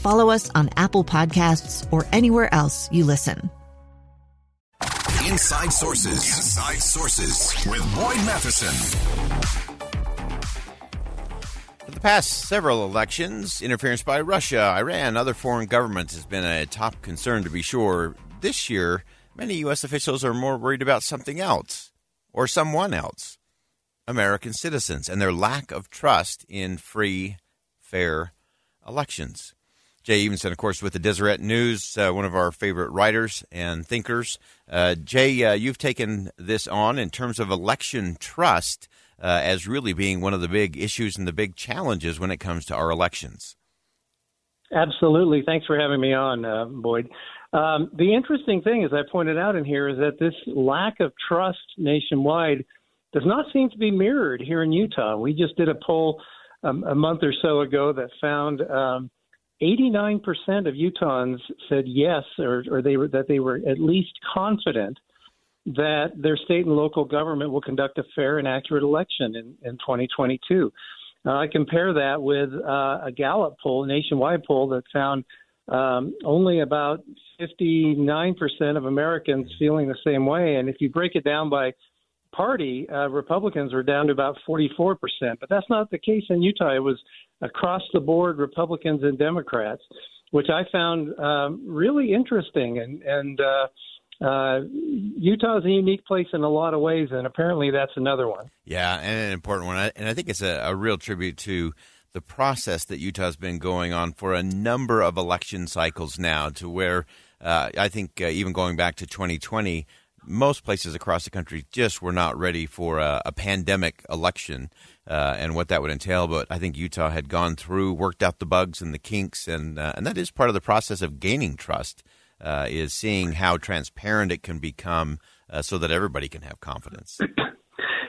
follow us on Apple Podcasts, or anywhere else you listen. Inside Sources. Inside Sources with Boyd Matheson. For the past several elections, interference by Russia, Iran, other foreign governments has been a top concern to be sure. This year, many U.S. officials are more worried about something else or someone else American citizens and their lack of trust in free, fair elections. Jay Evensen, of course, with the Deseret News, uh, one of our favorite writers and thinkers. Uh, Jay, uh, you've taken this on in terms of election trust uh, as really being one of the big issues and the big challenges when it comes to our elections. Absolutely. Thanks for having me on, uh, Boyd. Um, the interesting thing, as I pointed out in here, is that this lack of trust nationwide does not seem to be mirrored here in Utah. We just did a poll um, a month or so ago that found um, 89% of Utahns said yes, or, or they were that they were at least confident that their state and local government will conduct a fair and accurate election in, in 2022. Uh, I compare that with uh, a Gallup poll, nationwide poll that found um, only about 59% of Americans feeling the same way. And if you break it down by party, uh, Republicans were down to about 44%. But that's not the case in Utah. It was across the board Republicans and Democrats, which I found um, really interesting. And, and uh, uh, Utah is a unique place in a lot of ways, and apparently that's another one. Yeah, and an important one. And I think it's a, a real tribute to the process that Utah's been going on for a number of election cycles now, to where uh, I think uh, even going back to 2020, most places across the country just were not ready for a, a pandemic election uh, and what that would entail. But I think Utah had gone through, worked out the bugs and the kinks, and uh, and that is part of the process of gaining trust. Uh, is seeing how transparent it can become, uh, so that everybody can have confidence.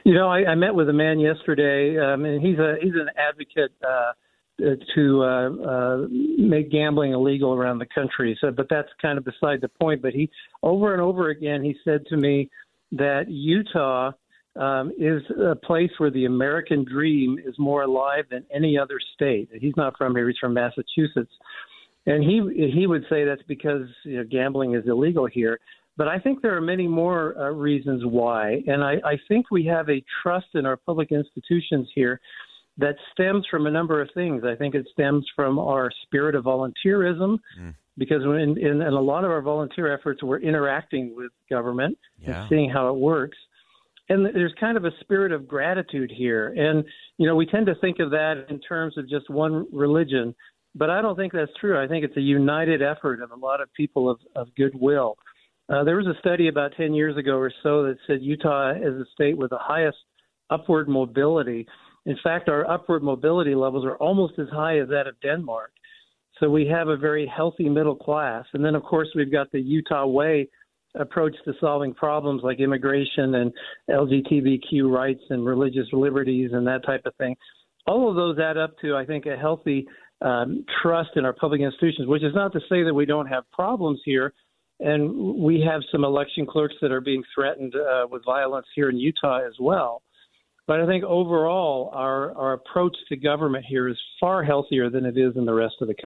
You know, I, I met with a man yesterday, um, and he's a he's an advocate uh, to uh, uh, make gambling illegal around the country. So, but that's kind of beside the point. But he, over and over again, he said to me that Utah um, is a place where the American dream is more alive than any other state. He's not from here; he's from Massachusetts, and he he would say that's because you know, gambling is illegal here. But I think there are many more uh, reasons why, and I, I think we have a trust in our public institutions here that stems from a number of things. I think it stems from our spirit of volunteerism, mm. because in, in, in, a lot of our volunteer efforts, we're interacting with government yeah. and seeing how it works. And there's kind of a spirit of gratitude here. And, you know, we tend to think of that in terms of just one religion, but I don't think that's true. I think it's a united effort of a lot of people of, of goodwill. Uh, there was a study about 10 years ago or so that said Utah is a state with the highest upward mobility in fact, our upward mobility levels are almost as high as that of Denmark. So we have a very healthy middle class. And then, of course, we've got the Utah Way approach to solving problems like immigration and LGBTQ rights and religious liberties and that type of thing. All of those add up to, I think, a healthy um, trust in our public institutions, which is not to say that we don't have problems here. And we have some election clerks that are being threatened uh, with violence here in Utah as well. But I think overall, our, our approach to government here is far healthier than it is in the rest of the country.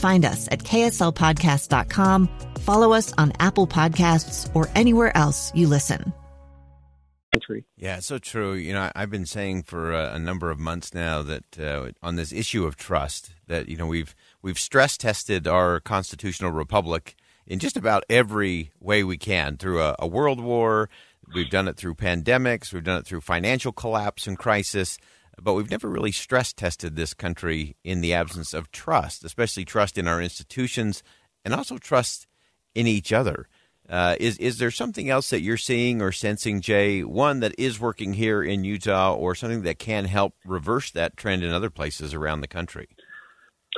Find us at kslpodcast.com, follow us on Apple Podcasts, or anywhere else you listen. Yeah, it's so true. You know, I've been saying for a, a number of months now that uh, on this issue of trust, that you know we've we've stress tested our constitutional republic in just about every way we can through a, a world war. We've done it through pandemics. We've done it through financial collapse and crisis. But we've never really stress tested this country in the absence of trust, especially trust in our institutions and also trust in each other. Uh, is is there something else that you're seeing or sensing, Jay? One that is working here in Utah, or something that can help reverse that trend in other places around the country?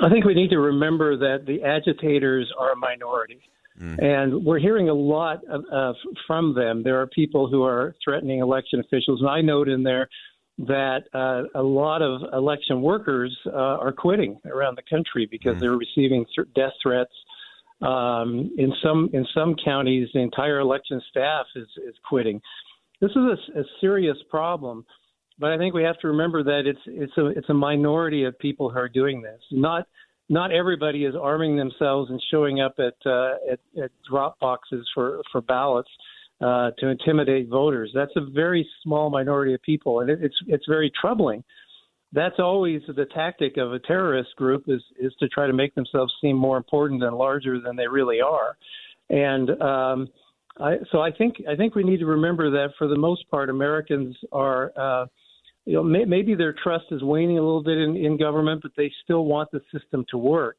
I think we need to remember that the agitators are a minority. Mm. And we're hearing a lot of, uh, from them. There are people who are threatening election officials. And I note in there that uh, a lot of election workers uh, are quitting around the country because mm. they're receiving death threats. Um, in some in some counties, the entire election staff is is quitting. This is a, a serious problem, but I think we have to remember that it's it's a it's a minority of people who are doing this. Not not everybody is arming themselves and showing up at uh, at, at drop boxes for for ballots uh, to intimidate voters. That's a very small minority of people, and it, it's it's very troubling. That's always the tactic of a terrorist group is is to try to make themselves seem more important and larger than they really are, and um, I, so I think I think we need to remember that for the most part, Americans are. Uh, you know, may, maybe their trust is waning a little bit in, in government, but they still want the system to work.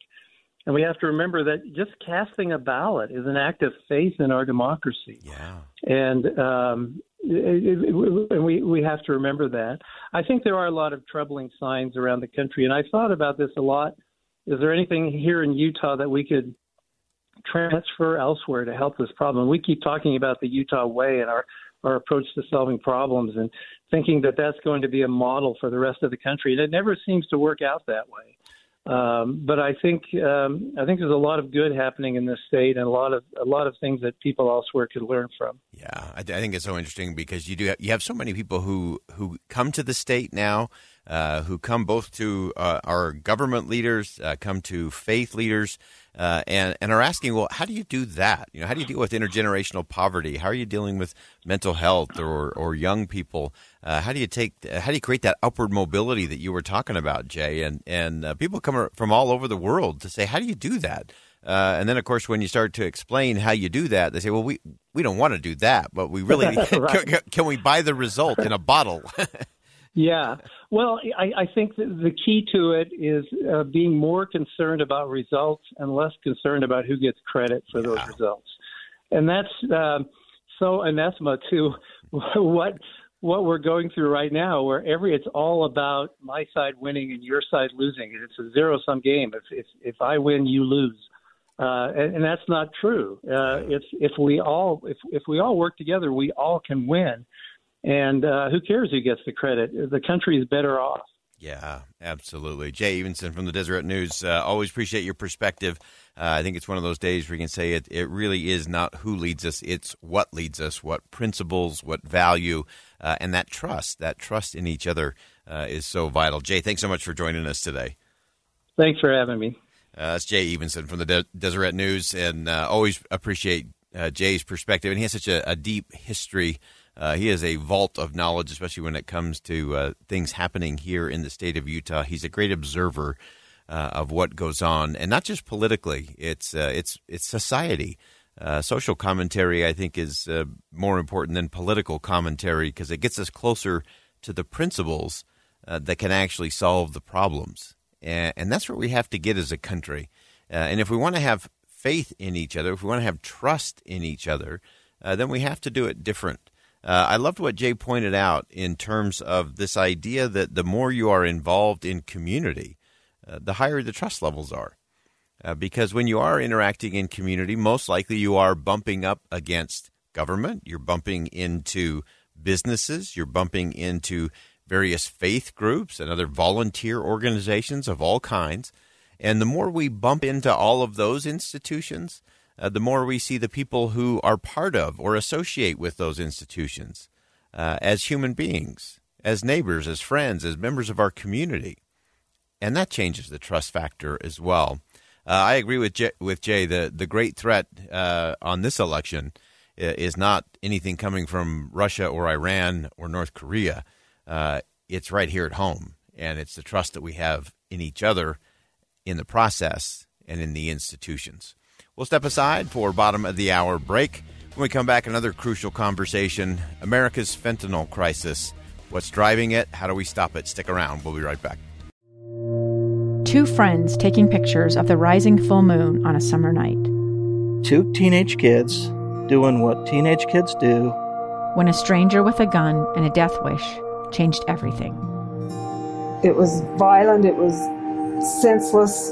And we have to remember that just casting a ballot is an act of faith in our democracy. Yeah. And um, and we we have to remember that. I think there are a lot of troubling signs around the country, and I thought about this a lot. Is there anything here in Utah that we could transfer elsewhere to help this problem? We keep talking about the Utah way and our our approach to solving problems, and thinking that that's going to be a model for the rest of the country, and it never seems to work out that way. Um, but I think um, I think there's a lot of good happening in this state, and a lot of a lot of things that people elsewhere could learn from. Yeah, I, I think it's so interesting because you do have, you have so many people who who come to the state now, who come both to uh, our government leaders, uh, come to faith leaders, uh, and and are asking, well, how do you do that? You know, how do you deal with intergenerational poverty? How are you dealing with mental health or or young people? Uh, how do you take? How do you create that upward mobility that you were talking about, Jay? And and uh, people come from all over the world to say, how do you do that? Uh, and then, of course, when you start to explain how you do that, they say, "Well, we we don't want to do that, but we really can, can, we buy the result in a bottle?" Yeah. Well, I, I think the key to it is uh, being more concerned about results and less concerned about who gets credit for yeah. those results. And that's uh, so anathema to what what we're going through right now, where every it's all about my side winning and your side losing. It's a zero sum game. If if if I win, you lose. Uh, and, and that's not true. Uh, if if we all if if we all work together, we all can win. And uh, who cares who gets the credit? The country is better off. Yeah, absolutely. Jay Evensen from the Deseret News. Uh, always appreciate your perspective. Uh, I think it's one of those days where you can say it, it really is not who leads us, it's what leads us, what principles, what value, uh, and that trust, that trust in each other uh, is so vital. Jay, thanks so much for joining us today. Thanks for having me. Uh, that's Jay Evensen from the De- Deseret News, and uh, always appreciate Jay's perspective. And he has such a, a deep history uh, he is a vault of knowledge, especially when it comes to uh, things happening here in the state of Utah. He's a great observer uh, of what goes on, and not just politically. It's uh, it's it's society. Uh, social commentary, I think, is uh, more important than political commentary because it gets us closer to the principles that can actually solve the problems, and, and, that's what we have to get as a country. and if we want to have faith in each other, if we want to have trust in each other, then we have to do it different. Uh, I loved what Jay pointed out in terms of this idea that the more you are involved in community, uh, the higher the trust levels are. Uh, because when you are interacting in community, most likely you are bumping up against government, you're bumping into businesses, you're bumping into various faith groups and other volunteer organizations of all kinds. And the more we bump into all of those institutions, uh, the more we see the people who are part of or associate with those institutions uh, as human beings, as neighbors, as friends, as members of our community. And that changes the trust factor as well. Uh, I agree with Jay, with Jay. The the great threat uh, on this election uh, is not anything coming from Russia or Iran or North Korea. Uh, it's right here at home, and it's the trust that we have in each other, in the process, and in the institutions. We'll step aside for bottom of the hour break. When we come back, another crucial conversation: America's fentanyl crisis. What's driving it? How do we stop it? Stick around. We'll be right back two friends taking pictures of the rising full moon on a summer night. Two teenage kids doing what teenage kids do. When a stranger with a gun and a death wish changed everything. It was violent, it was senseless,